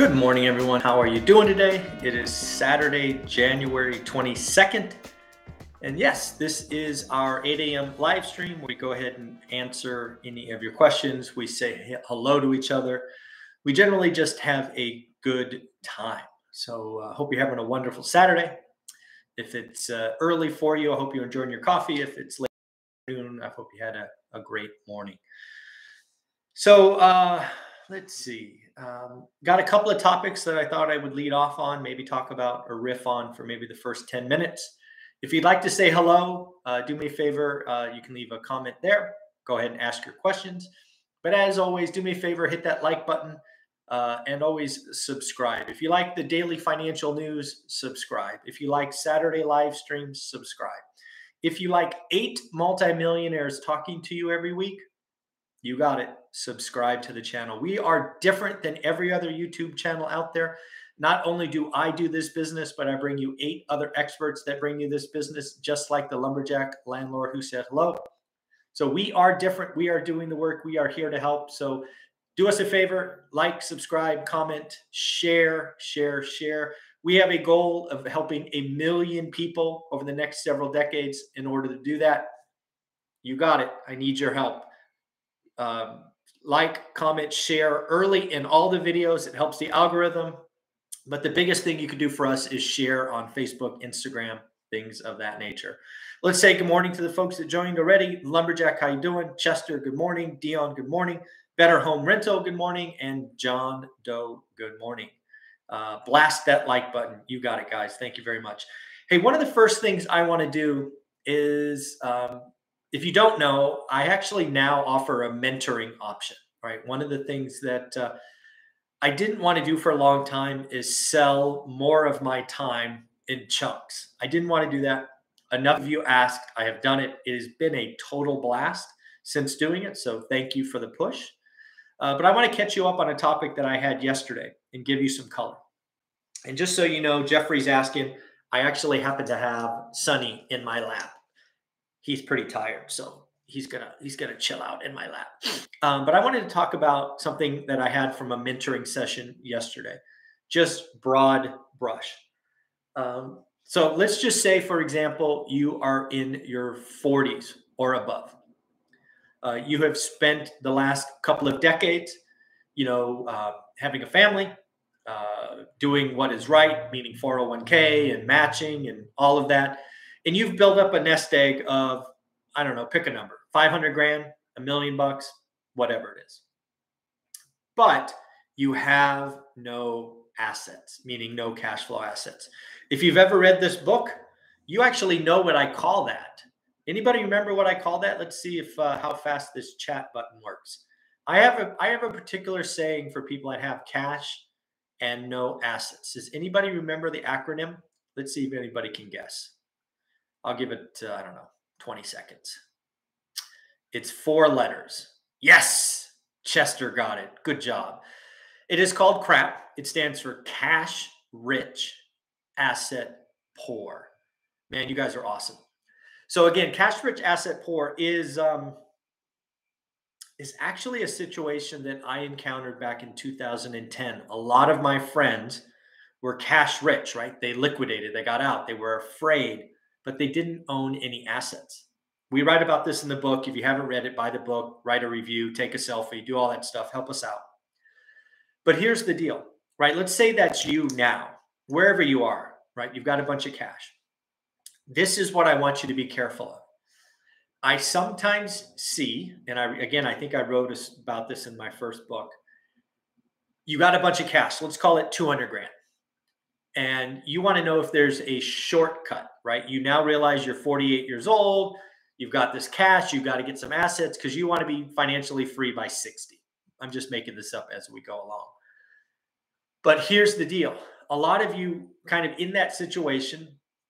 Good morning, everyone. How are you doing today? It is Saturday, January 22nd. And yes, this is our 8 a.m. live stream. We go ahead and answer any of your questions. We say hello to each other. We generally just have a good time. So I uh, hope you're having a wonderful Saturday. If it's uh, early for you, I hope you're enjoying your coffee. If it's late afternoon, I hope you had a, a great morning. So uh, let's see. Um, got a couple of topics that I thought I would lead off on, maybe talk about or riff on for maybe the first 10 minutes. If you'd like to say hello, uh, do me a favor. Uh, you can leave a comment there. Go ahead and ask your questions. But as always, do me a favor, hit that like button uh, and always subscribe. If you like the daily financial news, subscribe. If you like Saturday live streams, subscribe. If you like eight multimillionaires talking to you every week, you got it. Subscribe to the channel. We are different than every other YouTube channel out there. Not only do I do this business, but I bring you eight other experts that bring you this business, just like the lumberjack landlord who said hello. So we are different. We are doing the work. We are here to help. So do us a favor like, subscribe, comment, share, share, share. We have a goal of helping a million people over the next several decades. In order to do that, you got it. I need your help um, like, comment, share early in all the videos. It helps the algorithm. But the biggest thing you can do for us is share on Facebook, Instagram, things of that nature. Let's say good morning to the folks that joined already. Lumberjack, how you doing? Chester, good morning. Dion, good morning. Better Home Rental, good morning. And John Doe, good morning. Uh, blast that like button. You got it, guys. Thank you very much. Hey, one of the first things I want to do is um, if you don't know, I actually now offer a mentoring option, right? One of the things that uh, I didn't want to do for a long time is sell more of my time in chunks. I didn't want to do that. Enough of you asked. I have done it. It has been a total blast since doing it. So thank you for the push. Uh, but I want to catch you up on a topic that I had yesterday and give you some color. And just so you know, Jeffrey's asking, I actually happen to have Sunny in my lap he's pretty tired, so he's gonna he's gonna chill out in my lap. Um, but I wanted to talk about something that I had from a mentoring session yesterday, just broad brush. Um, so let's just say, for example, you are in your 40s or above. Uh, you have spent the last couple of decades, you know, uh, having a family, uh, doing what is right, meaning 401k and matching and all of that and you've built up a nest egg of I don't know, pick a number, 500 grand, a million bucks, whatever it is. But you have no assets, meaning no cash flow assets. If you've ever read this book, you actually know what I call that. Anybody remember what I call that? Let's see if uh, how fast this chat button works. I have a I have a particular saying for people that have cash and no assets. Does anybody remember the acronym? Let's see if anybody can guess. I'll give it, uh, I don't know, 20 seconds. It's four letters. Yes, Chester got it. Good job. It is called CRAP. It stands for Cash Rich Asset Poor. Man, you guys are awesome. So again, cash rich asset poor is um, is actually a situation that I encountered back in 2010. A lot of my friends were cash rich, right? They liquidated, they got out, they were afraid but they didn't own any assets. We write about this in the book. If you haven't read it, buy the book, write a review, take a selfie, do all that stuff. Help us out. But here's the deal, right? Let's say that's you now, wherever you are, right? You've got a bunch of cash. This is what I want you to be careful of. I sometimes see, and I again, I think I wrote about this in my first book. You got a bunch of cash. Let's call it 200 grand and you want to know if there's a shortcut, right? You now realize you're 48 years old, You've got this cash, you've got to get some assets because you want to be financially free by 60. I'm just making this up as we go along. But here's the deal a lot of you kind of in that situation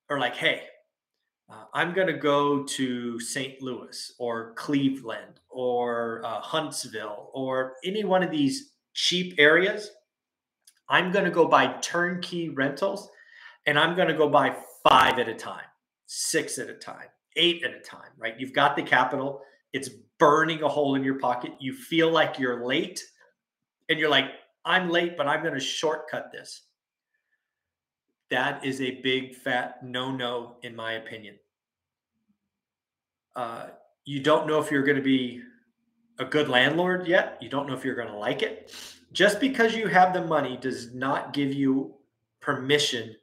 are like, hey, uh, I'm going to go to St. Louis or Cleveland or uh, Huntsville or any one of these cheap areas. I'm going to go buy turnkey rentals and I'm going to go buy five at a time, six at a time, eight at a time, right? You've got the capital, it's burning a hole in your pocket. You feel like you're late and you're like, I'm late, but I'm going to shortcut this. That is a big fat no no, in my opinion. Uh, you don't know if you're going to be a good landlord yet. You don't know if you're going to like it. Just because you have the money does not give you permission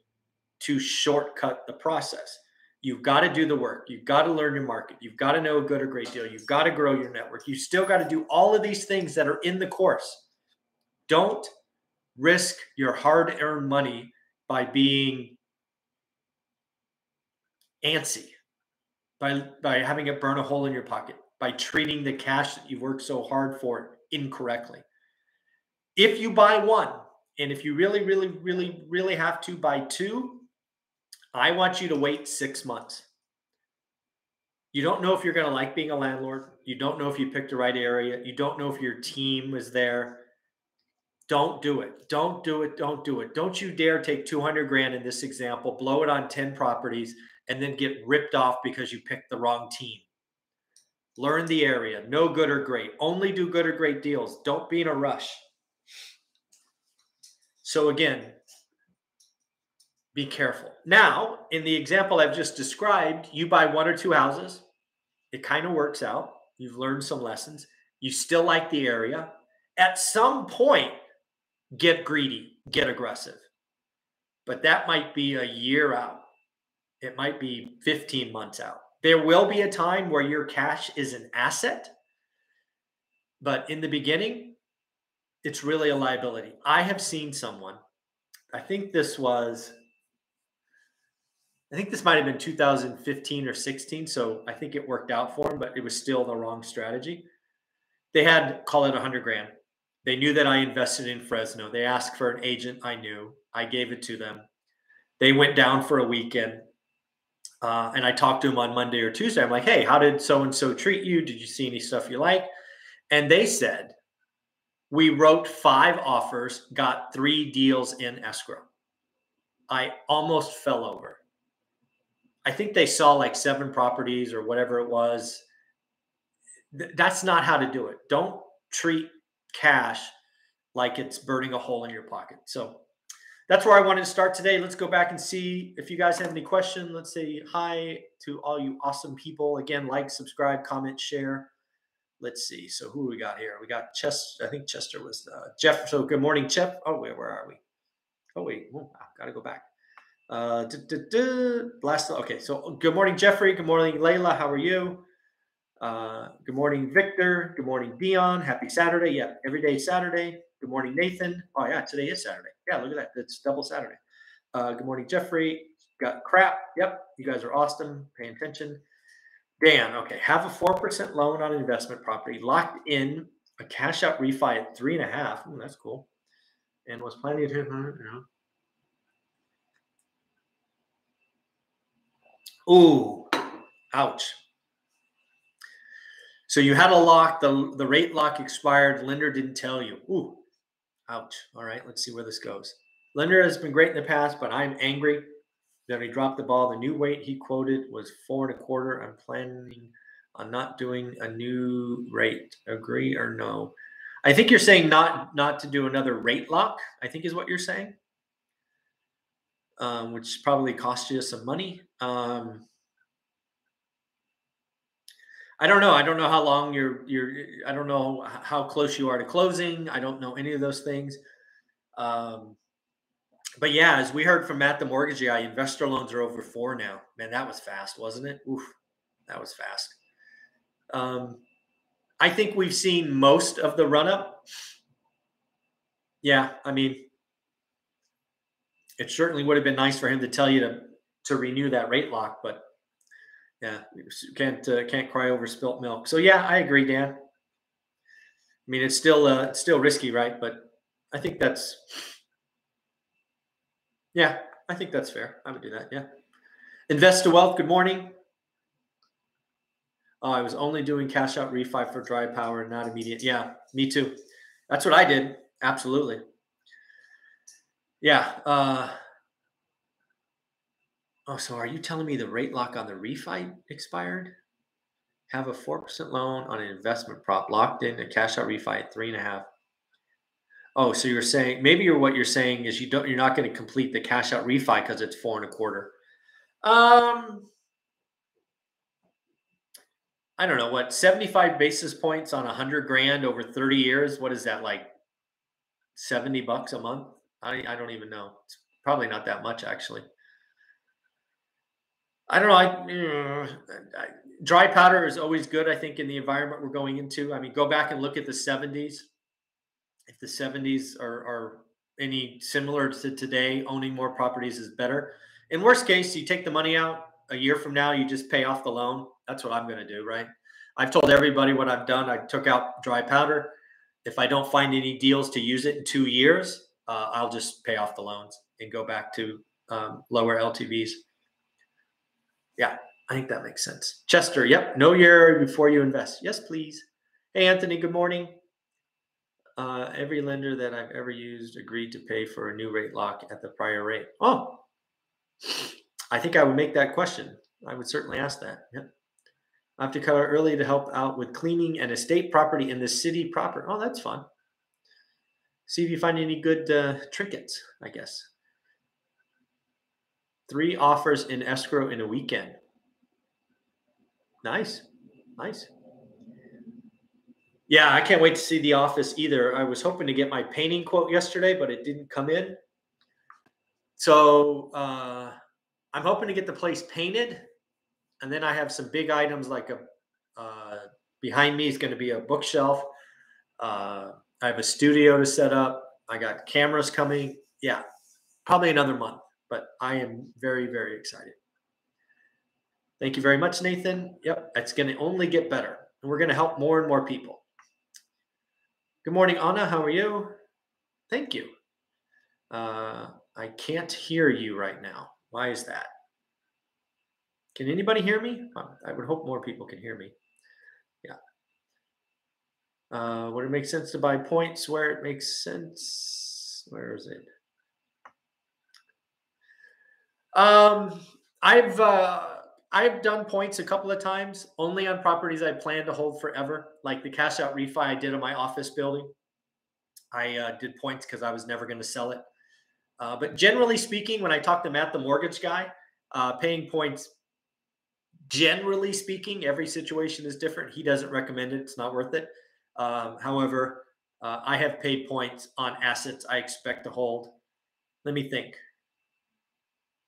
to shortcut the process. You've got to do the work. You've got to learn your market. You've got to know a good or great deal. You've got to grow your network. You still got to do all of these things that are in the course. Don't risk your hard earned money by being antsy, by, by having it burn a hole in your pocket, by treating the cash that you've worked so hard for incorrectly. If you buy one, and if you really, really, really, really have to buy two, I want you to wait six months. You don't know if you're going to like being a landlord. You don't know if you picked the right area. You don't know if your team is there. Don't do it. Don't do it. Don't do it. Don't you dare take 200 grand in this example, blow it on 10 properties, and then get ripped off because you picked the wrong team. Learn the area. Know good or great. Only do good or great deals. Don't be in a rush. So, again, be careful. Now, in the example I've just described, you buy one or two houses, it kind of works out. You've learned some lessons. You still like the area. At some point, get greedy, get aggressive. But that might be a year out. It might be 15 months out. There will be a time where your cash is an asset. But in the beginning, it's really a liability. I have seen someone, I think this was, I think this might have been 2015 or 16. So I think it worked out for him, but it was still the wrong strategy. They had, call it 100 grand. They knew that I invested in Fresno. They asked for an agent I knew. I gave it to them. They went down for a weekend. Uh, and I talked to them on Monday or Tuesday. I'm like, hey, how did so and so treat you? Did you see any stuff you like? And they said, we wrote five offers, got three deals in escrow. I almost fell over. I think they saw like seven properties or whatever it was. Th- that's not how to do it. Don't treat cash like it's burning a hole in your pocket. So that's where I wanted to start today. Let's go back and see if you guys have any questions. Let's say hi to all you awesome people. Again, like, subscribe, comment, share. Let's see. So who we got here? We got Chester. I think Chester was uh, Jeff. So good morning, Jeff. Oh wait, where are we? Oh wait, oh, I've got to go back. Uh, last. Okay, so good morning, Jeffrey. Good morning, Layla. How are you? Uh, good morning, Victor. Good morning, Dion. Happy Saturday. Yeah, every day Saturday. Good morning, Nathan. Oh, yeah, today is Saturday. Yeah, look at that. It's double Saturday. Uh, good morning, Jeffrey. Got crap. Yep, you guys are awesome. Pay attention. Dan, okay, have a 4% loan on investment property, locked in a cash out refi at three and a half. Ooh, that's cool. And was planning to, you know. Ooh, ouch. So you had a lock, the, the rate lock expired, lender didn't tell you. Ooh, ouch. All right, let's see where this goes. Lender has been great in the past, but I'm angry that he dropped the ball. The new rate he quoted was four and a quarter. I'm planning on not doing a new rate. Agree or no? I think you're saying not not to do another rate lock. I think is what you're saying, um, which probably cost you some money. Um, I don't know. I don't know how long you're you're I don't know how close you are to closing. I don't know any of those things. Um, but yeah, as we heard from Matt the mortgage guy, investor loans are over four now. Man, that was fast, wasn't it? Oof, that was fast. Um, I think we've seen most of the run up. Yeah, I mean, it certainly would have been nice for him to tell you to to renew that rate lock, but Yeah, can't uh, can't cry over spilt milk. So yeah, I agree, Dan. I mean, it's still uh, it's still risky, right? But I think that's yeah, I think that's fair. I would do that. Yeah. Invest to wealth. Good morning. Oh, I was only doing cash out refi for dry powder, not immediate. Yeah, me too. That's what I did. Absolutely. Yeah. Uh, oh, so are you telling me the rate lock on the refi expired? Have a 4% loan on an investment prop locked in a cash out refi at three and a half. Oh, so you're saying maybe you're what you're saying is you don't you're not going to complete the cash out refi because it's four and a quarter. Um I don't know what 75 basis points on a hundred grand over 30 years. What is that like 70 bucks a month? I, I don't even know. It's probably not that much actually. I don't know. I, I, dry powder is always good. I think in the environment we're going into. I mean, go back and look at the 70s. If the 70s are, are any similar to today, owning more properties is better. In worst case, you take the money out a year from now, you just pay off the loan. That's what I'm going to do, right? I've told everybody what I've done. I took out dry powder. If I don't find any deals to use it in two years, uh, I'll just pay off the loans and go back to um, lower LTVs. Yeah, I think that makes sense. Chester, yep. no year before you invest. Yes, please. Hey, Anthony, good morning. Uh, every lender that I've ever used agreed to pay for a new rate lock at the prior rate. Oh, I think I would make that question. I would certainly ask that. Yep. I have to cut out early to help out with cleaning and estate property in the city proper. Oh, that's fun. See if you find any good uh, trinkets, I guess. Three offers in escrow in a weekend. Nice. Nice. Yeah, I can't wait to see The Office either. I was hoping to get my painting quote yesterday, but it didn't come in. So uh, I'm hoping to get the place painted, and then I have some big items like a uh, behind me is going to be a bookshelf. Uh, I have a studio to set up. I got cameras coming. Yeah, probably another month, but I am very very excited. Thank you very much, Nathan. Yep, it's going to only get better, and we're going to help more and more people. Good morning, Anna. How are you? Thank you. Uh, I can't hear you right now. Why is that? Can anybody hear me? I would hope more people can hear me. Yeah. Uh, would it make sense to buy points where it makes sense? Where is it? Um, I've uh, I've done points a couple of times, only on properties I plan to hold forever, like the cash out refi I did on my office building. I uh, did points because I was never going to sell it. Uh, but generally speaking, when I talk to Matt, the mortgage guy, uh, paying points, generally speaking, every situation is different. He doesn't recommend it, it's not worth it. Um, however, uh, I have paid points on assets I expect to hold. Let me think.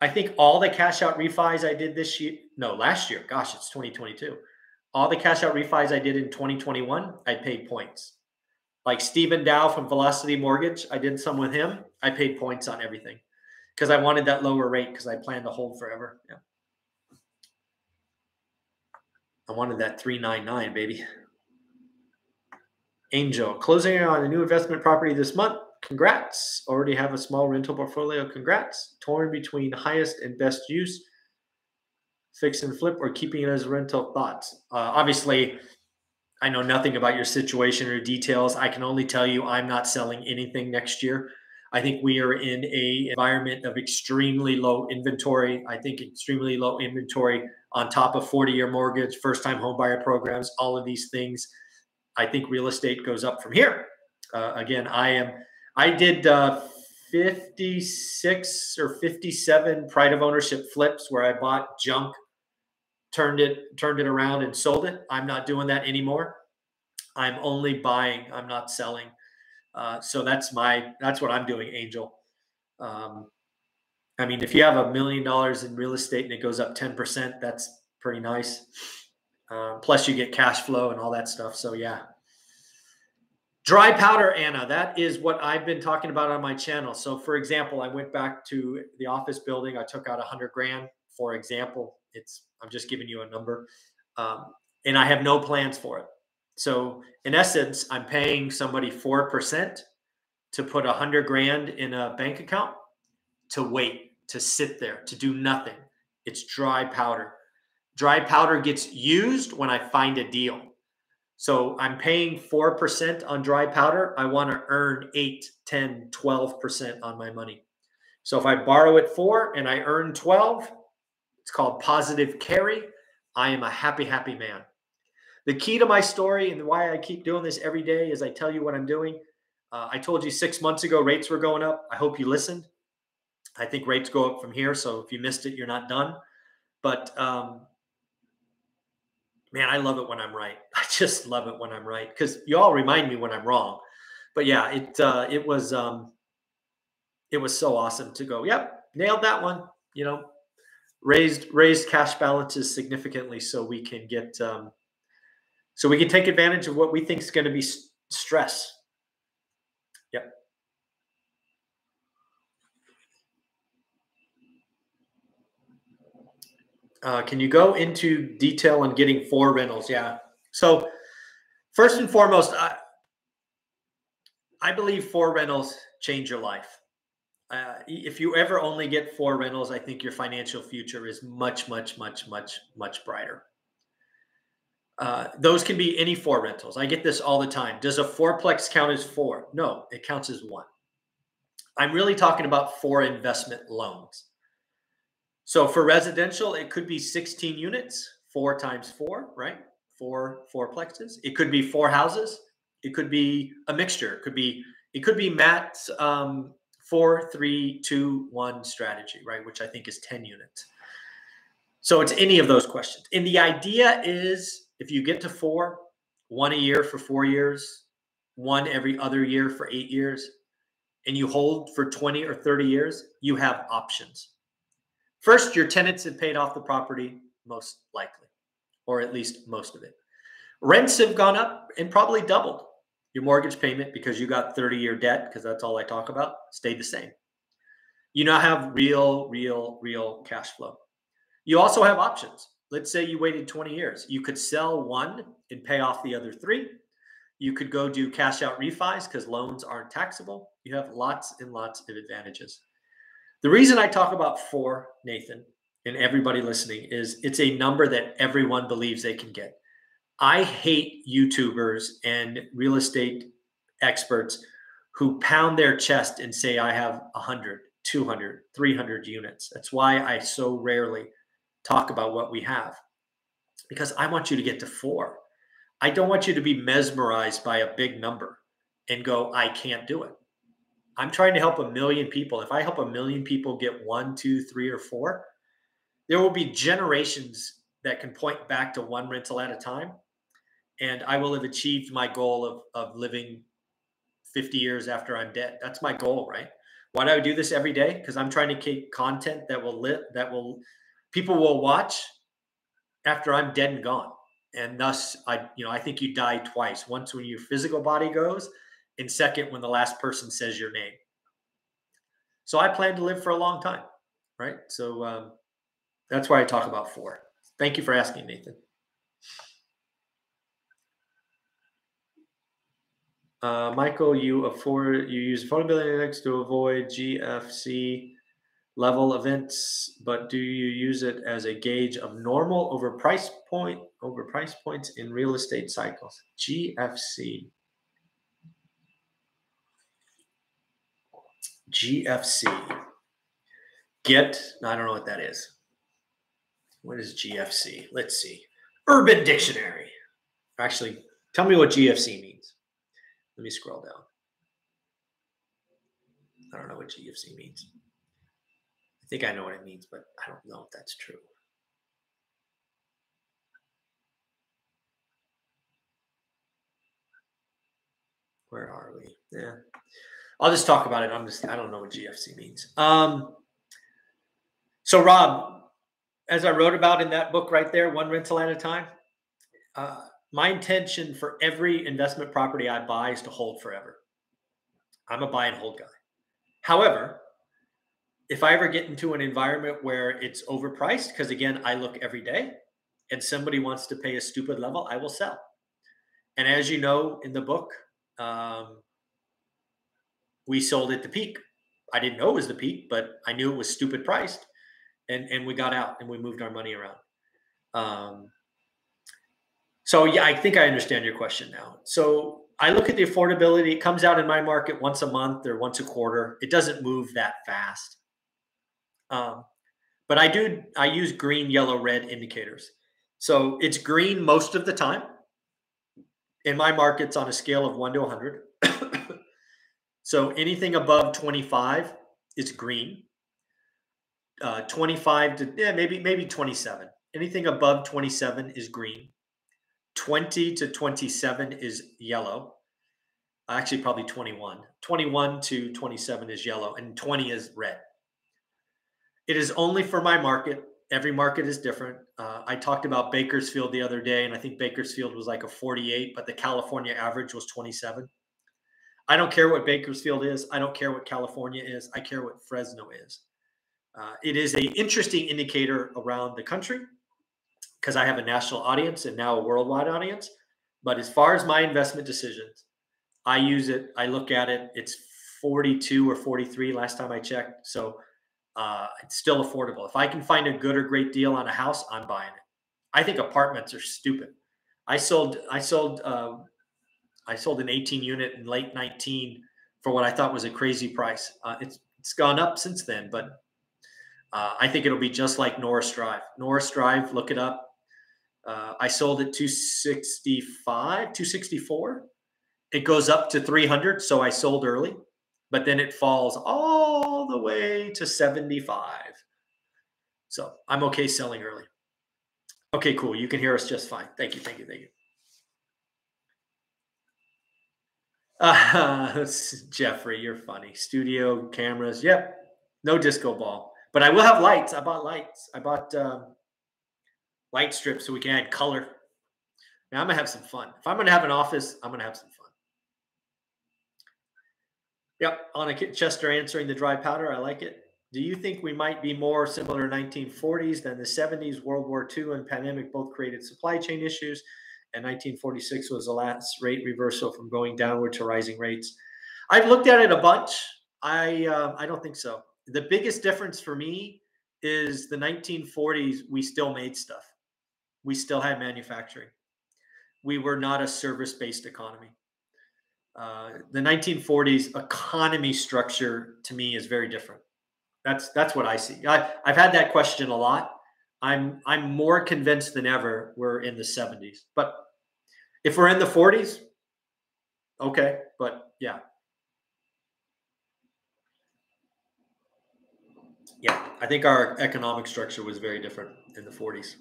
I think all the cash out refis I did this year, no, last year, gosh, it's 2022. All the cash out refis I did in 2021, I paid points like Stephen Dow from Velocity Mortgage. I did some with him. I paid points on everything because I wanted that lower rate because I plan to hold forever. Yeah. I wanted that 399, baby. Angel, closing on a new investment property this month. Congrats. Already have a small rental portfolio. Congrats. Torn between highest and best use, fix and flip, or keeping it as rental thoughts. Uh, obviously, I know nothing about your situation or details. I can only tell you I'm not selling anything next year. I think we are in a environment of extremely low inventory. I think extremely low inventory on top of 40 year mortgage, first time home buyer programs, all of these things. I think real estate goes up from here. Uh, again, I am, I did uh, 56 or 57 pride of ownership flips where I bought junk turned it turned it around and sold it. I'm not doing that anymore. I'm only buying. I'm not selling. Uh, so that's my that's what I'm doing, Angel. Um, I mean, if you have a million dollars in real estate and it goes up ten percent, that's pretty nice. Um, plus, you get cash flow and all that stuff. So yeah. Dry powder, Anna. That is what I've been talking about on my channel. So, for example, I went back to the office building. I took out a hundred grand for example, it's I'm just giving you a number, um, and I have no plans for it. So in essence, I'm paying somebody four percent to put a hundred grand in a bank account to wait, to sit there, to do nothing. It's dry powder. Dry powder gets used when I find a deal. So I'm paying 4% on dry powder. I want to earn 8, 10, 12% on my money. So if I borrow at 4 and I earn 12, it's called positive carry. I am a happy, happy man. The key to my story and why I keep doing this every day is I tell you what I'm doing. Uh, I told you six months ago rates were going up. I hope you listened. I think rates go up from here. So if you missed it, you're not done. But um, man, I love it when I'm right. I just love it when I'm right because you all remind me when I'm wrong. But yeah, it uh, it was um, it was so awesome to go. Yep, nailed that one. You know, raised raised cash balances significantly so we can get um, so we can take advantage of what we think is going to be stress Uh, can you go into detail on getting four rentals? Yeah. So first and foremost, I, I believe four rentals change your life. Uh, if you ever only get four rentals, I think your financial future is much, much, much, much, much brighter. Uh, those can be any four rentals. I get this all the time. Does a fourplex count as four? No, it counts as one. I'm really talking about four investment loans. So for residential, it could be 16 units, four times four, right? Four fourplexes. It could be four houses. It could be a mixture. It could be it could be Matt's um, four, three, two, one strategy, right? Which I think is 10 units. So it's any of those questions. And the idea is if you get to four, one a year for four years, one every other year for eight years, and you hold for 20 or 30 years, you have options. First, your tenants have paid off the property, most likely, or at least most of it. Rents have gone up and probably doubled. Your mortgage payment, because you got 30 year debt, because that's all I talk about, stayed the same. You now have real, real, real cash flow. You also have options. Let's say you waited 20 years. You could sell one and pay off the other three. You could go do cash out refis because loans aren't taxable. You have lots and lots of advantages. The reason I talk about four, Nathan, and everybody listening is it's a number that everyone believes they can get. I hate YouTubers and real estate experts who pound their chest and say, I have 100, 200, 300 units. That's why I so rarely talk about what we have because I want you to get to four. I don't want you to be mesmerized by a big number and go, I can't do it. I'm trying to help a million people. If I help a million people get one, two, three, or four, there will be generations that can point back to one rental at a time. And I will have achieved my goal of, of living 50 years after I'm dead. That's my goal, right? Why do I do this every day? Because I'm trying to keep content that will live, that will people will watch after I'm dead and gone. And thus I, you know, I think you die twice. Once when your physical body goes, and second when the last person says your name. So I plan to live for a long time, right? So um, that's why I talk about four. Thank you for asking, Nathan. Uh, Michael, you afford you use affordability index to avoid GFC level events, but do you use it as a gauge of normal over price point over price points in real estate cycles? GFC. GFC. Get, I don't know what that is. What is GFC? Let's see. Urban Dictionary. Actually, tell me what GFC means. Let me scroll down. I don't know what GFC means. I think I know what it means, but I don't know if that's true. Where are we? Yeah. I'll just talk about it. I'm just I don't know what GFC means. Um, so Rob, as I wrote about in that book right there, one rental at a time. Uh, my intention for every investment property I buy is to hold forever. I'm a buy and hold guy. However, if I ever get into an environment where it's overpriced, because again, I look every day and somebody wants to pay a stupid level, I will sell. And as you know in the book, um, we sold at the peak. I didn't know it was the peak, but I knew it was stupid priced, and and we got out and we moved our money around. Um, so yeah, I think I understand your question now. So I look at the affordability. It comes out in my market once a month or once a quarter. It doesn't move that fast. Um, but I do. I use green, yellow, red indicators. So it's green most of the time. In my markets, on a scale of one to 100. so anything above 25 is green. Uh, 25 to yeah, maybe maybe 27. Anything above 27 is green. 20 to 27 is yellow. Actually, probably 21. 21 to 27 is yellow, and 20 is red. It is only for my market. Every market is different. Uh, I talked about Bakersfield the other day, and I think Bakersfield was like a 48, but the California average was 27. I don't care what Bakersfield is. I don't care what California is. I care what Fresno is. Uh, it is a interesting indicator around the country because I have a national audience and now a worldwide audience. But as far as my investment decisions, I use it. I look at it. It's 42 or 43 last time I checked. So uh, it's still affordable. If I can find a good or great deal on a house, I'm buying it. I think apartments are stupid. I sold. I sold. Uh, I sold an 18 unit in late 19 for what I thought was a crazy price. Uh, it's it's gone up since then, but uh, I think it'll be just like Norris Drive. Norris Drive, look it up. Uh, I sold it 265, 264. It goes up to 300, so I sold early, but then it falls all the way to 75. So I'm okay selling early. Okay, cool. You can hear us just fine. Thank you, thank you, thank you. Uh, Jeffrey, you're funny. Studio cameras. Yep. No disco ball, but I will have lights. I bought lights. I bought um, light strips so we can add color. Now I'm gonna have some fun. If I'm gonna have an office, I'm gonna have some fun. Yep, Anna Chester answering the dry powder. I like it. Do you think we might be more similar 1940s than the 70s? World War II and pandemic both created supply chain issues, and 1946 was the last rate reversal from going downward to rising rates. I've looked at it a bunch. I uh, I don't think so. The biggest difference for me is the 1940s. We still made stuff we still had manufacturing. We were not a service based economy. Uh, the 1940s economy structure to me is very different. That's that's what I see. I, I've had that question a lot. I'm I'm more convinced than ever we're in the 70s. But if we're in the 40s, okay. But yeah. Yeah, I think our economic structure was very different in the 40s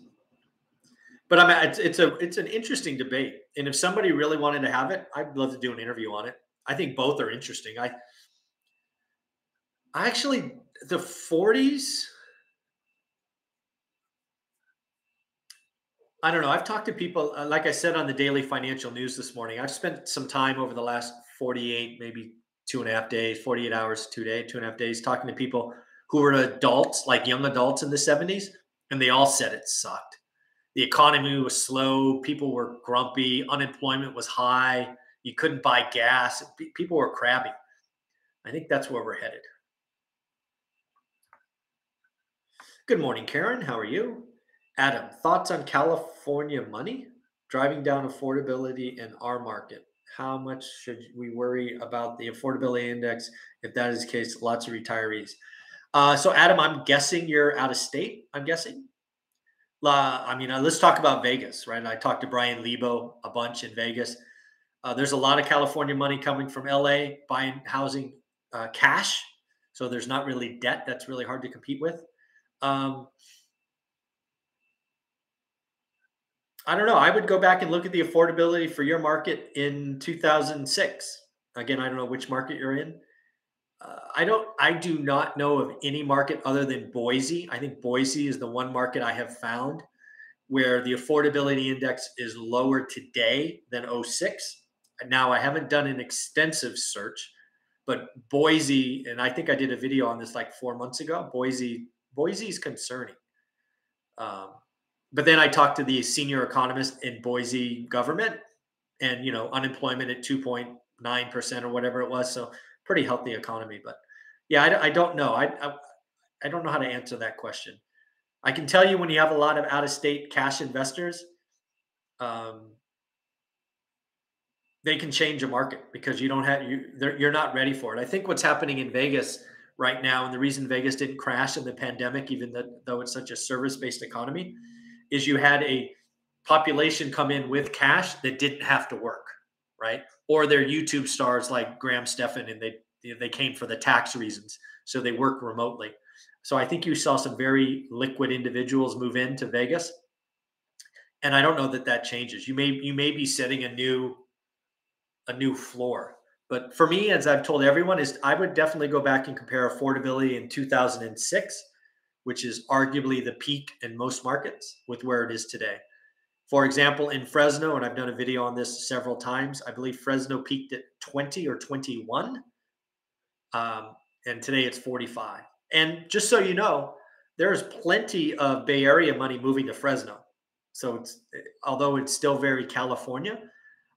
but I mean, it's, it's a it's an interesting debate, and if somebody really wanted to have it, I'd love to do an interview on it. I think both are interesting. I I actually the 40s. I don't know. I've talked to people, uh, like I said on the daily financial news this morning. I've spent some time over the last 48, maybe two and a half days, 48 hours, two day, two and a half days, talking to people who were adults, like young adults in the 70s, and they all said it sucked the economy was slow, people were grumpy, unemployment was high, you couldn't buy gas, people were crabby. I think that's where we're headed. Good morning, Karen. How are you? Adam, thoughts on California money driving down affordability in our market? How much should we worry about the affordability index if that is the case? Lots of retirees. Uh, so, Adam, I'm guessing you're out of state. I'm guessing. La, I mean, uh, let's talk about Vegas, right? I talked to Brian Lebo a bunch in Vegas. Uh, there's a lot of California money coming from LA buying housing uh, cash. So there's not really debt that's really hard to compete with. Um, I don't know. I would go back and look at the affordability for your market in 2006. Again, I don't know which market you're in. Uh, I don't. I do not know of any market other than Boise. I think Boise is the one market I have found where the affordability index is lower today than 06. Now, I haven't done an extensive search, but Boise, and I think I did a video on this like four months ago. Boise, Boise is concerning. Um, but then I talked to the senior economist in Boise government, and you know unemployment at two point nine percent or whatever it was. So pretty healthy economy. But yeah, I, I don't know. I, I I don't know how to answer that question. I can tell you when you have a lot of out of state cash investors, um, they can change a market because you don't have you you're not ready for it. I think what's happening in Vegas right now, and the reason Vegas didn't crash in the pandemic, even though it's such a service based economy, is you had a population come in with cash that didn't have to work, right? Or they're YouTube stars like Graham Stephan, and they they came for the tax reasons, so they work remotely. So I think you saw some very liquid individuals move into Vegas, and I don't know that that changes. You may you may be setting a new a new floor. But for me, as I've told everyone, is I would definitely go back and compare affordability in 2006, which is arguably the peak in most markets, with where it is today. For example, in Fresno, and I've done a video on this several times, I believe Fresno peaked at 20 or 21, um, and today it's 45. And just so you know, there's plenty of Bay Area money moving to Fresno. So it's although it's still very California,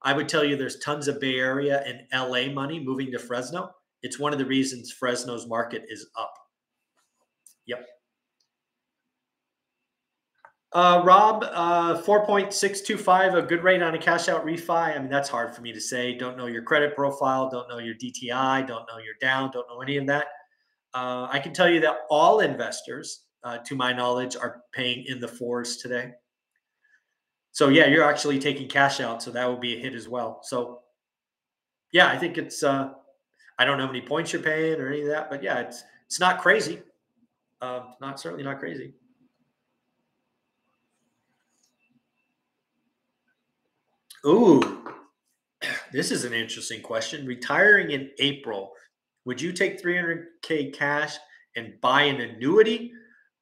I would tell you there's tons of Bay Area and LA money moving to Fresno. It's one of the reasons Fresno's market is up. Yep. Uh, Rob, uh, 4.625, a good rate on a cash out refi. I mean, that's hard for me to say. Don't know your credit profile, don't know your DTI, don't know your down, don't know any of that. Uh, I can tell you that all investors, uh, to my knowledge, are paying in the fours today. So yeah, you're actually taking cash out, so that would be a hit as well. So yeah, I think it's uh I don't know how many points you're paying or any of that, but yeah, it's it's not crazy. Uh, not certainly not crazy. Ooh, this is an interesting question. Retiring in April, would you take 300k cash and buy an annuity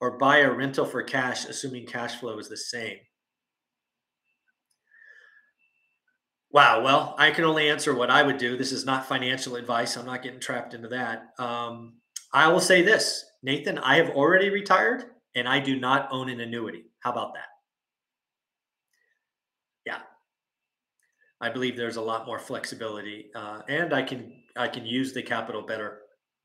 or buy a rental for cash, assuming cash flow is the same? Wow. Well, I can only answer what I would do. This is not financial advice. I'm not getting trapped into that. Um, I will say this, Nathan, I have already retired and I do not own an annuity. How about that? Yeah. I believe there's a lot more flexibility uh, and I can I can use the capital better.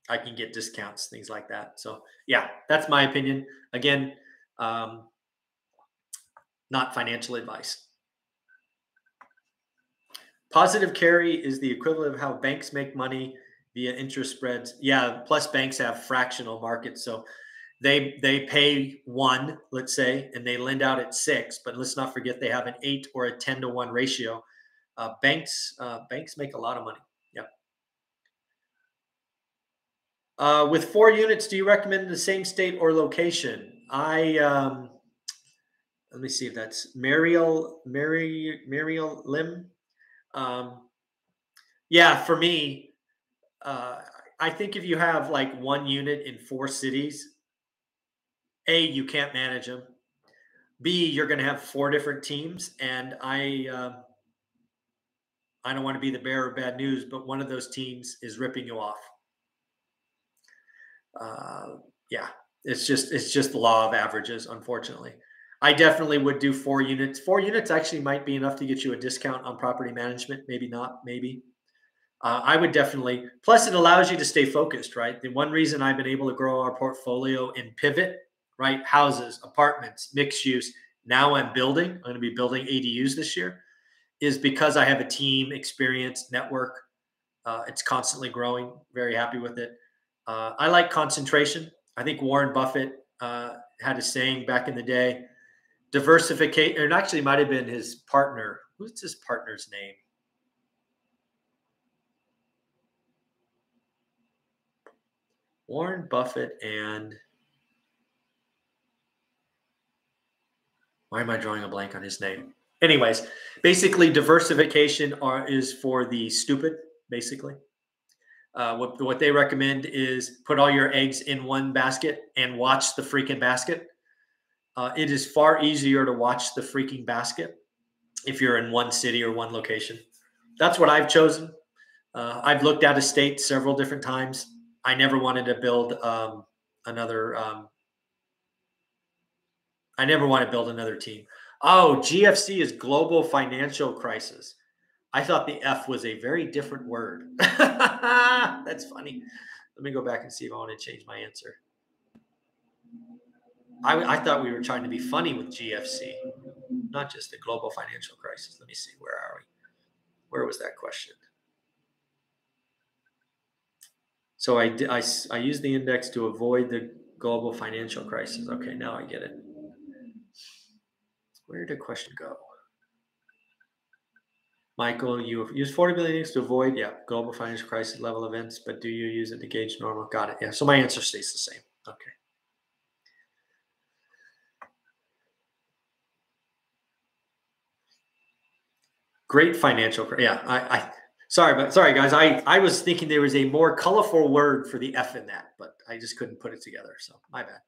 I can get discounts, things like that. So yeah, that's my opinion. Again, um, not financial advice. Positive carry is the equivalent of how banks make money via interest spreads. Yeah, plus banks have fractional markets, so they they pay one, let's say, and they lend out at six. But let's not forget they have an eight or a ten to one ratio. Uh, banks uh, banks make a lot of money. Yep. Uh, with four units, do you recommend the same state or location? I um, let me see if that's Mariel Mary Mariel Lim. Um, yeah, for me, uh, I think if you have like one unit in four cities, A, you can't manage them. B, you're going to have four different teams. And I, uh, I don't want to be the bearer of bad news, but one of those teams is ripping you off. Uh, yeah, it's just it's just the law of averages, unfortunately. I definitely would do four units. Four units actually might be enough to get you a discount on property management. Maybe not, maybe. Uh, I would definitely. Plus, it allows you to stay focused, right? The one reason I've been able to grow our portfolio in pivot, right? Houses, apartments, mixed use. Now I'm building. I'm going to be building ADUs this year, is because I have a team, experience, network. Uh, it's constantly growing. Very happy with it. Uh, I like concentration. I think Warren Buffett uh, had a saying back in the day diversification, and actually might have been his partner. Who's his partner's name? Warren Buffett and why am I drawing a blank on his name? Anyways, basically, diversification are, is for the stupid. Basically, uh, what what they recommend is put all your eggs in one basket and watch the freaking basket uh, it is far easier to watch the freaking basket if you're in one city or one location. That's what I've chosen. Uh, I've looked out of state several different times. I never wanted to build um, another. Um, I never want to build another team. Oh, GFC is global financial crisis. I thought the F was a very different word. That's funny. Let me go back and see if I want to change my answer. I, I thought we were trying to be funny with GFC, not just the global financial crisis. Let me see. Where are we? Where was that question? So I, I, I used the index to avoid the global financial crisis. Okay, now I get it. Where did the question go? Michael, you use 40 billion to avoid, yeah, global financial crisis level events, but do you use it to gauge normal? Got it. Yeah. So my answer stays the same. Okay. Great financial. Yeah. I, I sorry, but sorry guys. I, I was thinking there was a more colorful word for the F in that, but I just couldn't put it together. So my bad.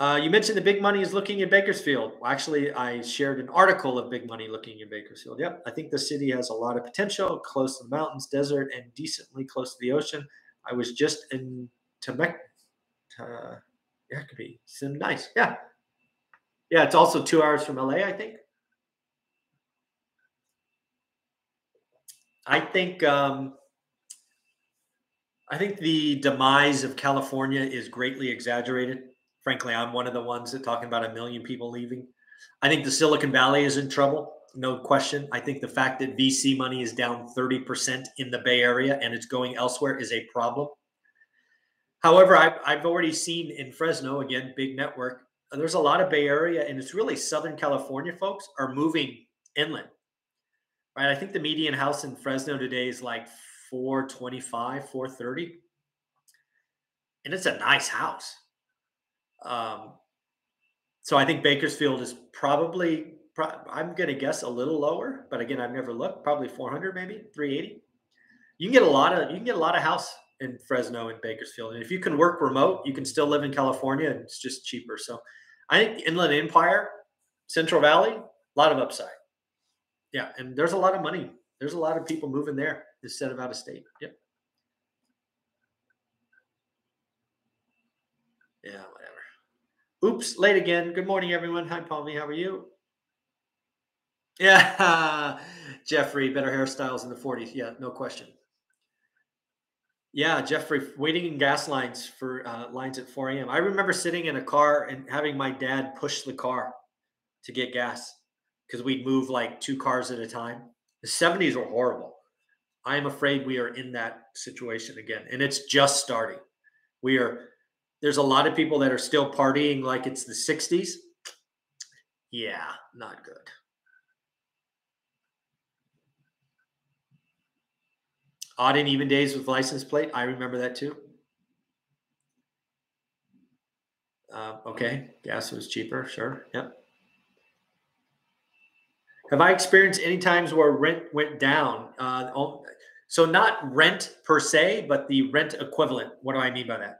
Uh, you mentioned the big money is looking in Bakersfield. Well, actually, I shared an article of big money looking in Bakersfield. Yep, I think the city has a lot of potential, close to the mountains, desert, and decently close to the ocean. I was just in Temec. Uh, yeah, it could be some nice. Yeah, yeah. It's also two hours from LA, I think. I think um, I think the demise of California is greatly exaggerated frankly, I'm one of the ones that talking about a million people leaving. I think the Silicon Valley is in trouble, no question. I think the fact that VC money is down 30% in the Bay Area and it's going elsewhere is a problem. However, I've, I've already seen in Fresno, again, big network, there's a lot of Bay Area and it's really Southern California folks are moving inland. Right. I think the median house in Fresno today is like 425, 430. And it's a nice house. Um, so I think Bakersfield is probably, I'm going to guess a little lower, but again, I've never looked. Probably 400, maybe 380. You can get a lot of you can get a lot of house in Fresno and Bakersfield, and if you can work remote, you can still live in California, and it's just cheaper. So I think Inland Empire, Central Valley, a lot of upside. Yeah, and there's a lot of money. There's a lot of people moving there instead of out of state. Yep. Yeah. Oops, late again. Good morning, everyone. Hi, Palmy. How are you? Yeah, Jeffrey, better hairstyles in the 40s. Yeah, no question. Yeah, Jeffrey, waiting in gas lines for uh, lines at 4 a.m. I remember sitting in a car and having my dad push the car to get gas because we'd move like two cars at a time. The 70s were horrible. I am afraid we are in that situation again, and it's just starting. We are there's a lot of people that are still partying like it's the 60s. Yeah, not good. Odd and even days with license plate. I remember that too. Uh, okay, gas was cheaper. Sure. Yep. Have I experienced any times where rent went down? Uh, so not rent per se, but the rent equivalent. What do I mean by that?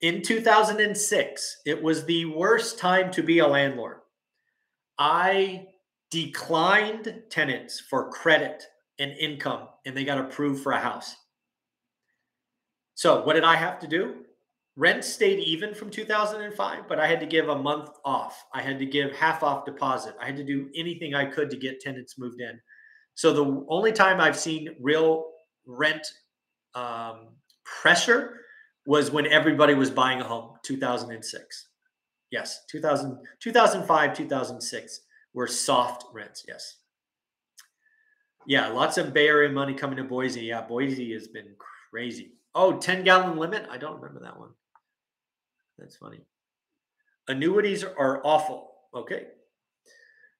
In 2006, it was the worst time to be a landlord. I declined tenants for credit and income, and they got approved for a house. So, what did I have to do? Rent stayed even from 2005, but I had to give a month off. I had to give half off deposit. I had to do anything I could to get tenants moved in. So, the only time I've seen real rent um, pressure was when everybody was buying a home 2006 yes 2000 2005 2006 were soft rents yes. Yeah lots of bay area money coming to boise. Yeah boise has been crazy. Oh 10 gallon limit? I don't remember that one. That's funny. Annuities are awful. Okay.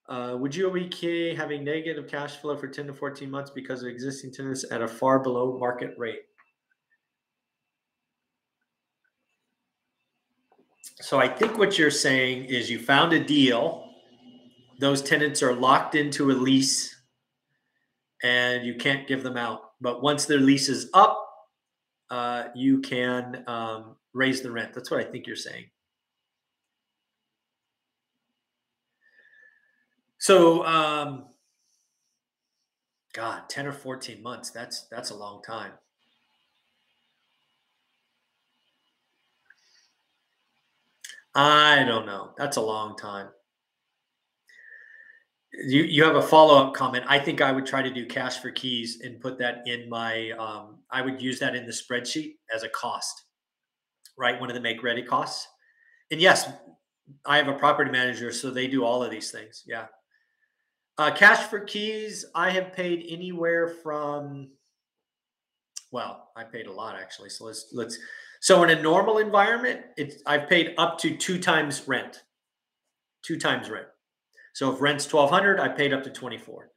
Uh, would you be okay having negative cash flow for 10 to 14 months because of existing tenants at a far below market rate So I think what you're saying is you found a deal, those tenants are locked into a lease, and you can't give them out. But once their lease is up, uh, you can um, raise the rent. That's what I think you're saying. So, um, God, 10 or 14 months. That's that's a long time. I don't know. That's a long time. You you have a follow up comment. I think I would try to do cash for keys and put that in my. Um, I would use that in the spreadsheet as a cost, right? One of the make ready costs. And yes, I have a property manager, so they do all of these things. Yeah. Uh, cash for keys, I have paid anywhere from. Well, I paid a lot actually. So let's let's. So in a normal environment, it's I've paid up to two times rent. Two times rent. So if rent's twelve hundred, I paid up to twenty four.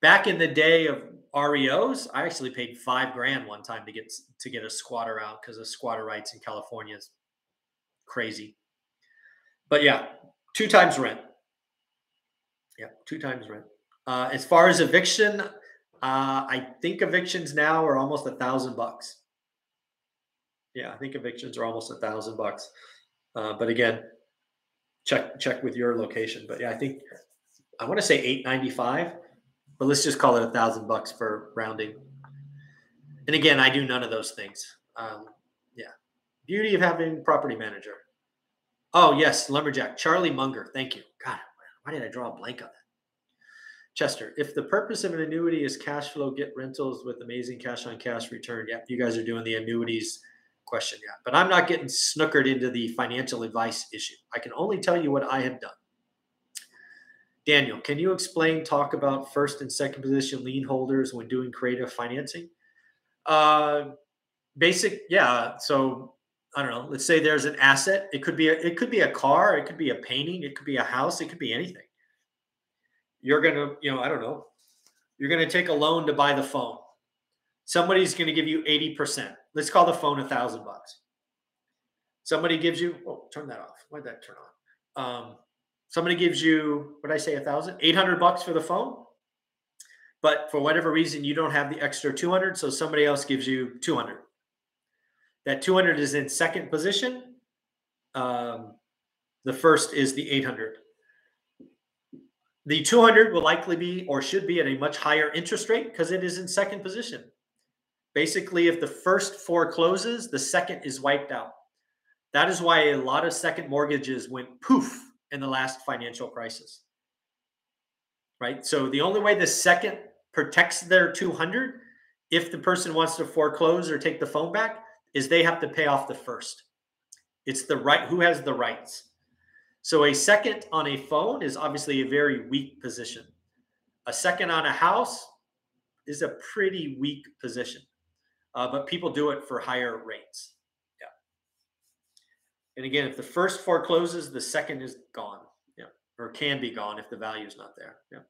Back in the day of REOs, I actually paid five grand one time to get to get a squatter out because the squatter rights in California is crazy. But yeah, two times rent. Yeah, two times rent. Uh, as far as eviction, uh, I think evictions now are almost a thousand bucks. Yeah, I think evictions are almost a thousand bucks. Uh, but again, check check with your location. But yeah, I think I want to say eight ninety five, but let's just call it a thousand bucks for rounding. And again, I do none of those things. Um, yeah, beauty of having property manager. Oh yes, lumberjack Charlie Munger. Thank you. God, why did I draw a blank on that? Chester, if the purpose of an annuity is cash flow, get rentals with amazing cash on cash return. Yeah, you guys are doing the annuities question. Yeah, but I'm not getting snookered into the financial advice issue. I can only tell you what I have done. Daniel, can you explain, talk about first and second position lien holders when doing creative financing? Uh, basic, yeah. So I don't know. Let's say there's an asset. It could be a, it could be a car. It could be a painting. It could be a house. It could be anything. You're gonna, you know, I don't know. You're gonna take a loan to buy the phone. Somebody's gonna give you eighty percent. Let's call the phone a thousand bucks. Somebody gives you. Oh, turn that off. Why'd that turn on? Um, somebody gives you. What I say? A thousand. Eight hundred bucks for the phone. But for whatever reason, you don't have the extra two hundred, so somebody else gives you two hundred that 200 is in second position. Um, the first is the 800. The 200 will likely be or should be at a much higher interest rate because it is in second position. Basically, if the first forecloses, the second is wiped out. That is why a lot of second mortgages went poof in the last financial crisis. Right? So the only way the second protects their 200 if the person wants to foreclose or take the phone back is they have to pay off the first. It's the right who has the rights. So a second on a phone is obviously a very weak position. A second on a house is a pretty weak position, uh, but people do it for higher rates. Yeah. And again, if the first forecloses, the second is gone. Yeah, or can be gone if the value is not there. Yeah.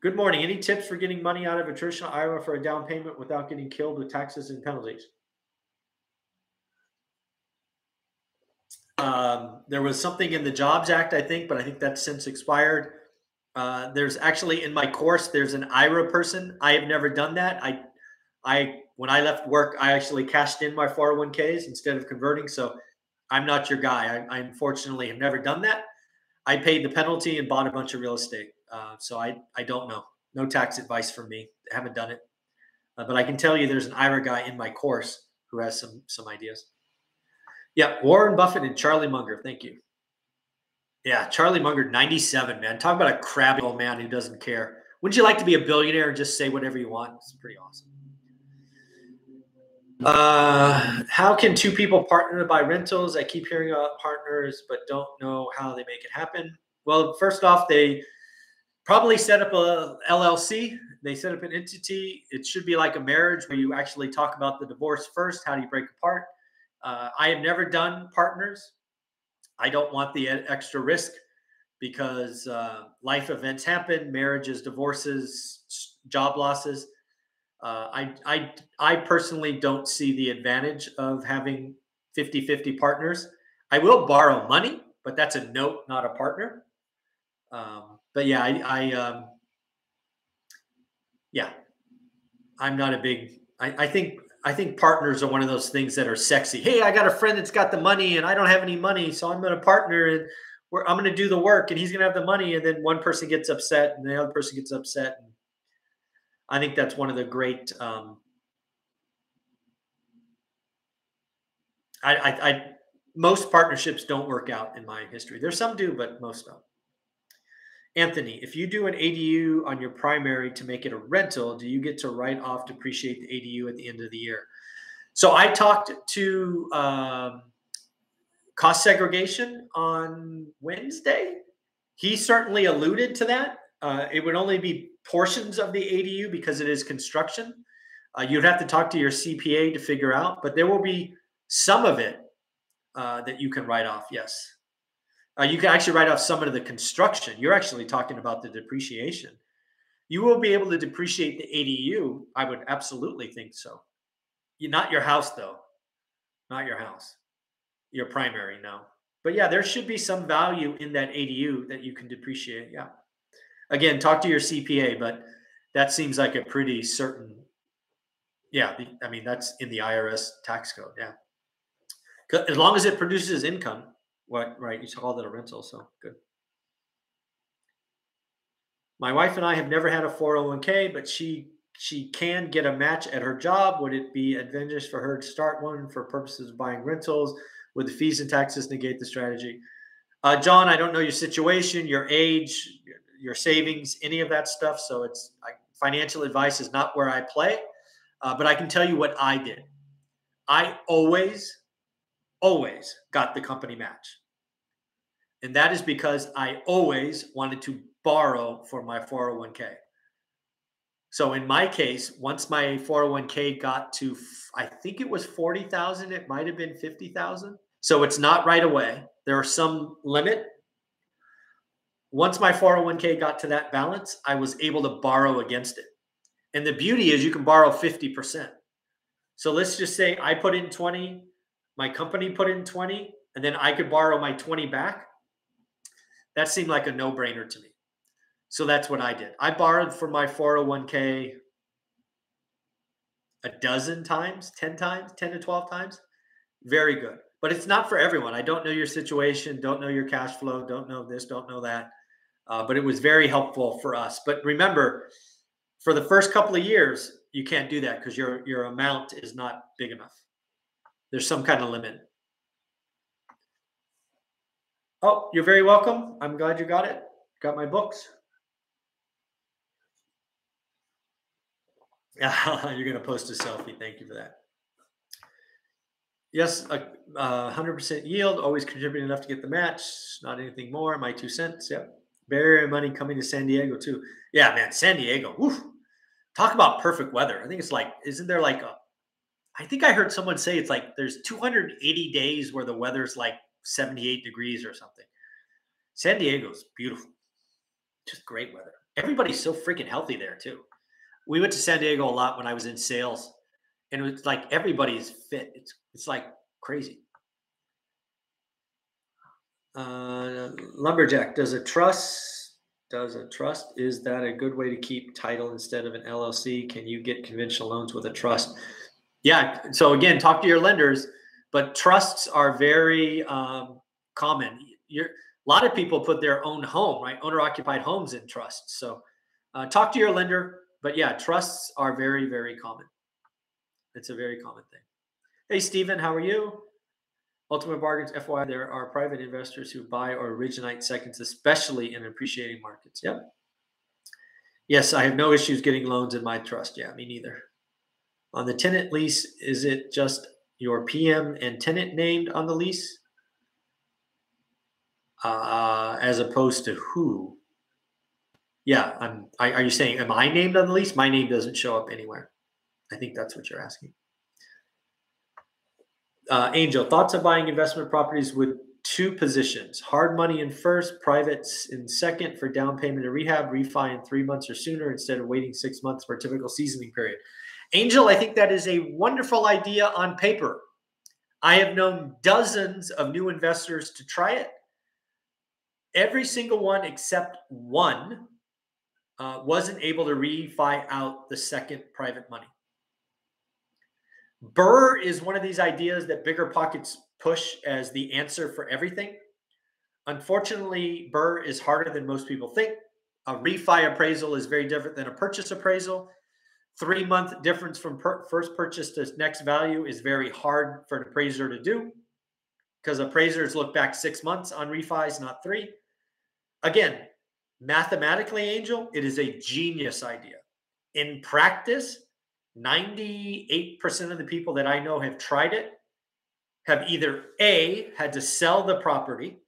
Good morning. Any tips for getting money out of a traditional IRA for a down payment without getting killed with taxes and penalties? Um, there was something in the Jobs Act, I think, but I think that's since expired. Uh, there's actually in my course, there's an IRA person. I have never done that. I, I when I left work, I actually cashed in my 401ks instead of converting. So I'm not your guy. I, I unfortunately have never done that. I paid the penalty and bought a bunch of real estate. Uh, so I, I don't know. No tax advice from me. I haven't done it. Uh, but I can tell you there's an IRA guy in my course who has some some ideas. Yeah, Warren Buffett and Charlie Munger. Thank you. Yeah, Charlie Munger, 97, man. Talk about a crabby old man who doesn't care. Wouldn't you like to be a billionaire and just say whatever you want? It's pretty awesome. Uh, how can two people partner to buy rentals? I keep hearing about partners, but don't know how they make it happen. Well, first off, they probably set up a LLC. They set up an entity. It should be like a marriage where you actually talk about the divorce first. How do you break apart? Uh, I have never done partners. I don't want the extra risk because uh, life events happen, marriages, divorces, job losses. Uh, I, I, I personally don't see the advantage of having 50 50 partners. I will borrow money, but that's a note, not a partner. Um, but yeah, I, I um, yeah, I'm not a big. I, I think I think partners are one of those things that are sexy. Hey, I got a friend that's got the money, and I don't have any money, so I'm going to partner. And I'm going to do the work and he's going to have the money. And then one person gets upset and the other person gets upset. And I think that's one of the great, um, I, I, I, most partnerships don't work out in my history. There's some do, but most don't. Anthony, if you do an ADU on your primary to make it a rental, do you get to write off depreciate the ADU at the end of the year? So I talked to um, cost segregation on Wednesday. He certainly alluded to that. Uh, it would only be portions of the ADU because it is construction. Uh, you'd have to talk to your CPA to figure out, but there will be some of it uh, that you can write off. Yes. Uh, you can actually write off some of the construction. You're actually talking about the depreciation. You will be able to depreciate the ADU. I would absolutely think so. You, not your house, though. Not your house. Your primary, no. But yeah, there should be some value in that ADU that you can depreciate. Yeah. Again, talk to your CPA, but that seems like a pretty certain. Yeah, I mean that's in the IRS tax code. Yeah, as long as it produces income, what right? You call that a rental, so good. My wife and I have never had a 401k, but she she can get a match at her job. Would it be advantageous for her to start one for purposes of buying rentals? Would the fees and taxes negate the strategy? Uh, John, I don't know your situation, your age, your savings, any of that stuff. So it's I, financial advice is not where I play, uh, but I can tell you what I did. I always always got the company match. And that is because I always wanted to borrow for my 401k. So in my case, once my 401k got to, I think it was 40,000, it might have been 50,000. So it's not right away. There are some limit. Once my 401k got to that balance, I was able to borrow against it. And the beauty is you can borrow 50%. So let's just say I put in 20, my company put in 20 and then I could borrow my 20 back, that seemed like a no brainer to me. So that's what I did. I borrowed for my 401k a dozen times, 10 times, 10 to 12 times. Very good. But it's not for everyone. I don't know your situation, don't know your cash flow, don't know this, don't know that. Uh, but it was very helpful for us. But remember, for the first couple of years, you can't do that because your your amount is not big enough. There's some kind of limit. Oh, you're very welcome. I'm glad you got it. Got my books. Yeah, you're to post a selfie. Thank you for that. Yes, a uh, 100% yield, always contributing enough to get the match. Not anything more. My two cents. Yep. Bay Area money coming to San Diego too. Yeah, man, San Diego. Woof. Talk about perfect weather. I think it's like, isn't there like a I think I heard someone say it's like there's 280 days where the weather's like 78 degrees or something. San Diego's beautiful. Just great weather. Everybody's so freaking healthy there too. We went to San Diego a lot when I was in sales, and it's like everybody's fit. It's it's like crazy. Uh, lumberjack does a trust does a trust is that a good way to keep title instead of an llc can you get conventional loans with a trust yeah. So again, talk to your lenders, but trusts are very um, common. You're, a lot of people put their own home, right? Owner occupied homes in trusts. So uh, talk to your lender. But yeah, trusts are very, very common. It's a very common thing. Hey, Stephen, how are you? Ultimate Bargains, FYI, there are private investors who buy or originate seconds, especially in appreciating markets. Yep. Yes, I have no issues getting loans in my trust. Yeah, me neither. On the tenant lease, is it just your PM and tenant named on the lease? Uh, as opposed to who? Yeah, I'm. I, are you saying am I named on the lease? My name doesn't show up anywhere. I think that's what you're asking. Uh, Angel, thoughts of buying investment properties with two positions: hard money in first, privates in second for down payment and rehab, refi in three months or sooner instead of waiting six months for a typical seasoning period. Angel, I think that is a wonderful idea on paper. I have known dozens of new investors to try it. Every single one except one uh, wasn't able to refi out the second private money. BRRRR is one of these ideas that BiggerPockets push as the answer for everything. Unfortunately, BRRRR is harder than most people think. A refi appraisal is very different than a purchase appraisal. Three month difference from per- first purchase to next value is very hard for an appraiser to do because appraisers look back six months on refis, not three. Again, mathematically, Angel, it is a genius idea. In practice, 98% of the people that I know have tried it have either A, had to sell the property,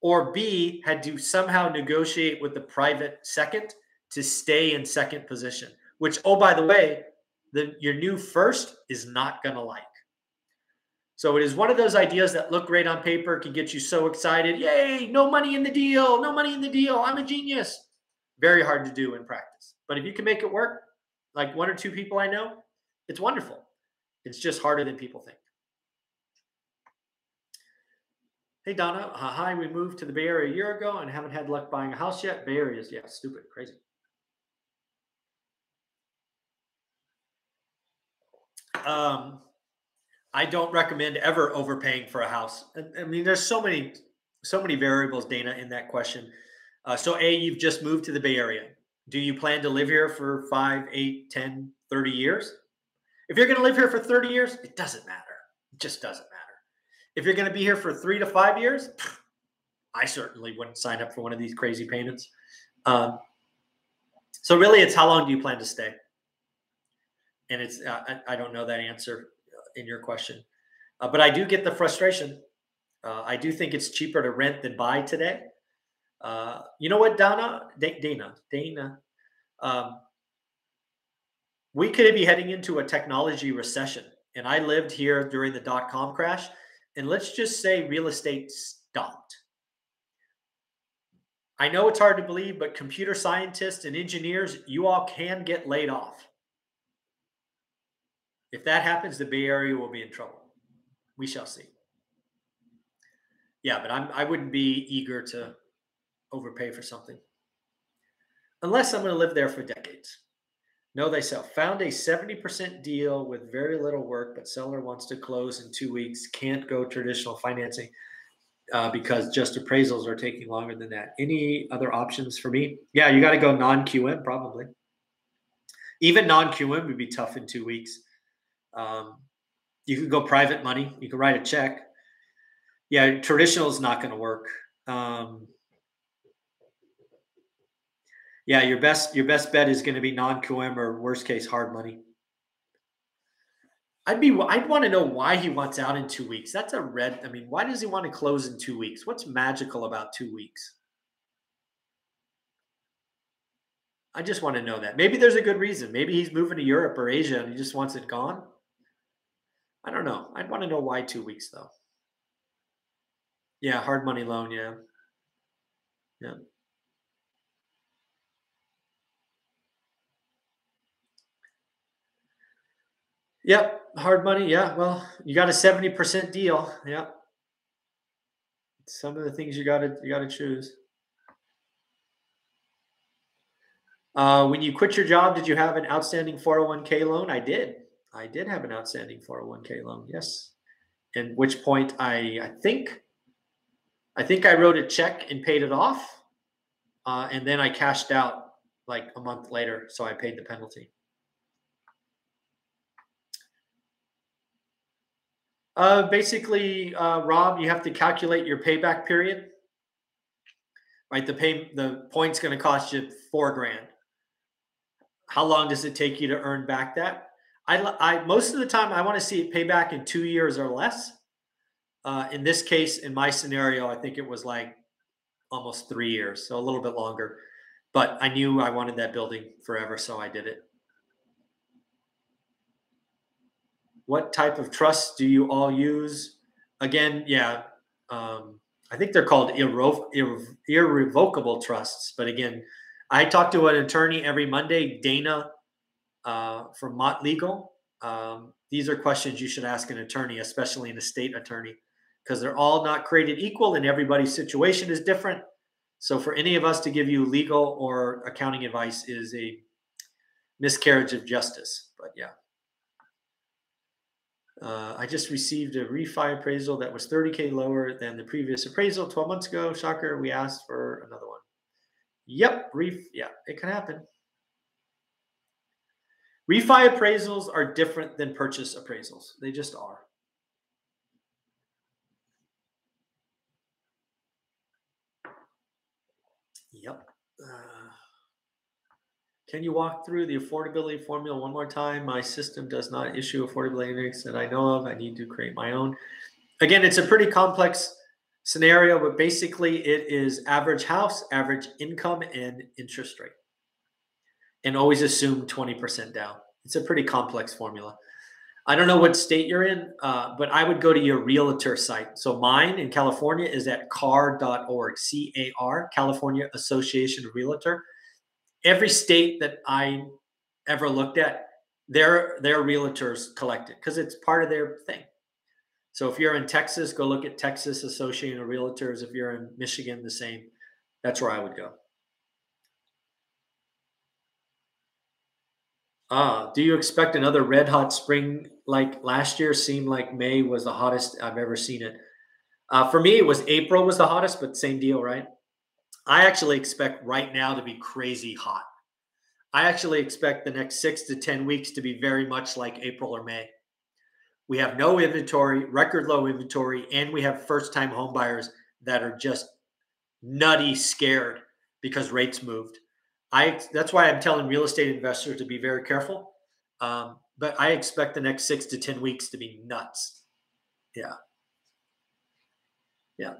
or B, had to somehow negotiate with the private second to stay in second position, which, oh, by the way, the, your new first is not going to like. So it is one of those ideas that look great on paper, can get you so excited. Yay, no money in the deal, no money in the deal. I'm a genius. Very hard to do in practice. But if you can make it work, like one or two people I know, it's wonderful. It's just harder than people think. Hey, Donna. Uh, hi, we moved to the Bay Area a year ago and haven't had luck buying a house yet. Bay Area is, yeah, stupid, crazy. Um, I don't recommend ever overpaying for a house. I mean, there's so many, so many variables, Dana, in that question. Uh, so, A, you've just moved to the Bay Area. Do you plan to live here for five, eight, 10, 30 years? If you're going to live here for 30 years, it doesn't matter. It just doesn't matter. If you're going to be here for three to five years, I certainly wouldn't sign up for one of these crazy payments. Um, so really, it's how long do you plan to stay? And it's uh, don't know that answer in your question, uh, but I do get the frustration. Uh, I do think it's cheaper to rent than buy today. Uh, you know what, Donna, D- Dana, Dana, um, we could be heading into a technology recession. And I lived here during the dot com crash and let's just say real estate stopped. I know it's hard to believe, but computer scientists and engineers, you all can get laid off. If that happens, the Bay Area will be in trouble. We shall see. Yeah, but I'm, I wouldn't be eager to overpay for something unless I'm going to live there for decades. No, they sell. Found a 70% deal with very little work, but seller wants to close in two weeks. Can't go traditional financing uh, because just appraisals are taking longer than that. Any other options for me? Yeah, you got to go non QM probably. Even non QM would be tough in two weeks. Um, you can go private money. You can write a check. Yeah, traditional is not going to work. Um, yeah, your best your best bet is going to be non-QM or worst case hard money. I'd be I'd want to know why he wants out in two weeks. That's a red. I mean, why does he want to close in two weeks? What's magical about two weeks? I just want to know that. Maybe there's a good reason. Maybe he's moving to Europe or Asia and he just wants it gone. I don't know. I'd want to know why two weeks though. Yeah, hard money loan. Yeah. Yeah. Yep, hard money. Yeah, well, you got a seventy percent deal. Yep. Some of the things you got to you got to choose. Uh, when you quit your job, did you have an outstanding 401k loan? I did. I did have an outstanding 401k loan. Yes. And which point I I think I think I wrote a check and paid it off, uh, and then I cashed out like a month later, so I paid the penalty. Uh, basically, uh, Rob, you have to calculate your payback period. Right, the pay the point's going to cost you four grand. How long does it take you to earn back that? I, I most of the time I want to see it pay back in two years or less. Uh, in this case, in my scenario, I think it was like almost three years, so a little bit longer. But I knew I wanted that building forever, so I did it. what type of trust do you all use? Again, yeah, um, I think they're called irre- irre- irrevocable trusts. But again, I talk to an attorney every Monday, Dana uh, from Mott Legal. Um, these are questions you should ask an attorney, especially an estate attorney, because they're all not created equal and everybody's situation is different. So for any of us to give you legal or accounting advice is a miscarriage of justice. But yeah. Uh, I just received a refi appraisal that was 30K lower than the previous appraisal 12 months ago. Shocker, we asked for another one. Yep, ref, yeah, it can happen. Refi appraisals are different than purchase appraisals. They just are. Yep. Uh, can you walk through the affordability formula one more time? My system does not issue affordability index that I know of. I need to create my own. Again, it's a pretty complex scenario, but basically it is average house, average income, and interest rate. And always assume 20% down. It's a pretty complex formula. I don't know what state you're in, uh, but I would go to your realtor site. So mine in California is at car.org, C A R, California Association of Realtor. Every state that I ever looked at, their their realtors collected because it's part of their thing. So if you're in Texas, go look at Texas Association of Realtors. If you're in Michigan, the same. That's where I would go. Ah, do you expect another red hot spring like last year? Seemed like May was the hottest I've ever seen it. Uh, for me, it was April was the hottest, but same deal, right? I actually expect right now to be crazy hot. I actually expect the next six to 10 weeks to be very much like April or May. We have no inventory, record low inventory, and we have first time homebuyers that are just nutty scared because rates moved. I that's why I'm telling real estate investors to be very careful. Um, but I expect the next six to ten weeks to be nuts. Yeah. Yeah.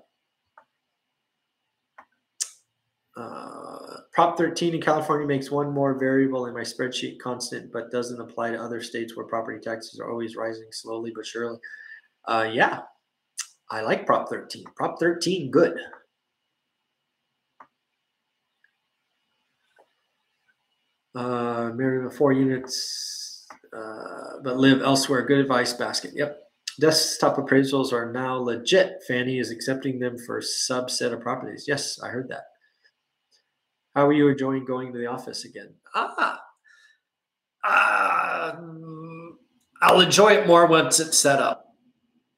Uh, Prop 13 in California makes one more variable in my spreadsheet constant, but doesn't apply to other states where property taxes are always rising slowly but surely. Uh, yeah, I like Prop 13. Prop 13, good. Uh, married with four units, uh, but live elsewhere. Good advice basket. Yep. Desktop appraisals are now legit. Fannie is accepting them for a subset of properties. Yes, I heard that. How are you enjoying going to the office again? Ah, uh, I'll enjoy it more once it's set up.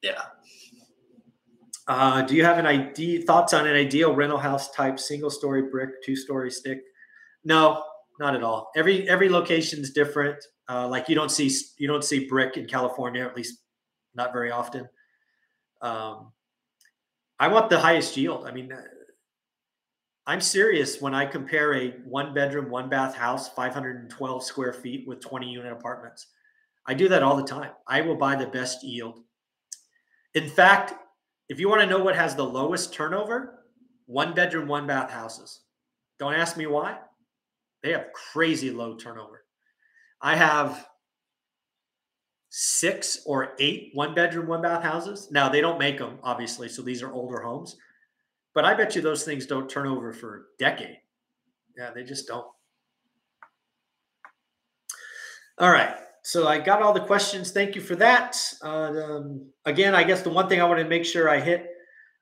Yeah. Uh, do you have an idea thoughts on an ideal rental house type, single story brick, two story stick? No, not at all. Every every location is different. Uh, like you don't see you don't see brick in California, at least not very often. Um, I want the highest yield. I mean, uh, I'm serious when I compare a one bedroom, one bath house, 512 square feet with 20 unit apartments. I do that all the time. I will buy the best yield. In fact, if you want to know what has the lowest turnover, one bedroom, one bath houses. Don't ask me why. They have crazy low turnover. I have six or eight one bedroom, one bath houses. Now, they don't make them, obviously. So these are older homes. But I bet you those things don't turn over for a decade. Yeah, they just don't. All right. So I got all the questions. Thank you for that. Uh, um, again, I guess the one thing I want to make sure I hit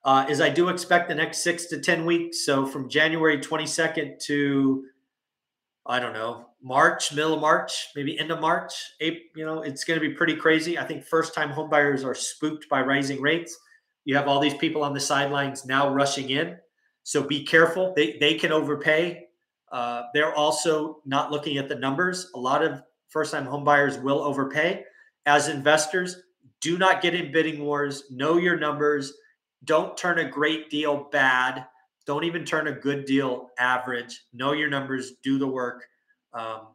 uh, is I do expect the next six to 10 weeks. So from January 22nd to I don't know, March, middle of March, maybe end of March. April, you know, it's going to be pretty crazy. I think first time homebuyers are spooked by rising rates. You have all these people on the sidelines now rushing in. So be careful. They, they can overpay. Uh, they're also not looking at the numbers. A lot of first time homebuyers will overpay. As investors, do not get in bidding wars. Know your numbers. Don't turn a great deal bad don't even turn a good deal average. Know your numbers, do the work, um,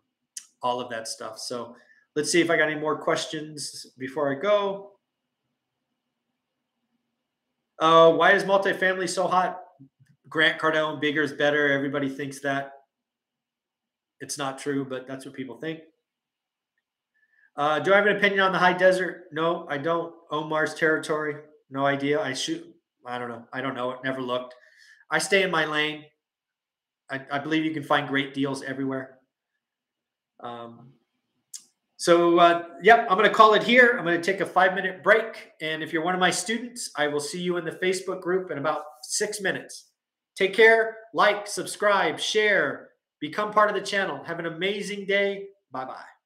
all of that stuff. So let's see if I got any more questions before I go. Uh, why is multifamily so hot? Grant Cardone, bigger is better. Everybody thinks that. It's not true, but that's what people think. Uh, do I have an opinion on the high desert? No, I don't. Omar's territory? No idea. I shoot. I don't know. I don't know. It never looked. I stay in my lane. I, I believe you can find great deals everywhere. Um, so, uh, yep, I'm going to call it here. I'm going to take a five minute break. And if you're one of my students, I will see you in the Facebook group in about six minutes. Take care, like, subscribe, share, become part of the channel. Have an amazing day. Bye bye.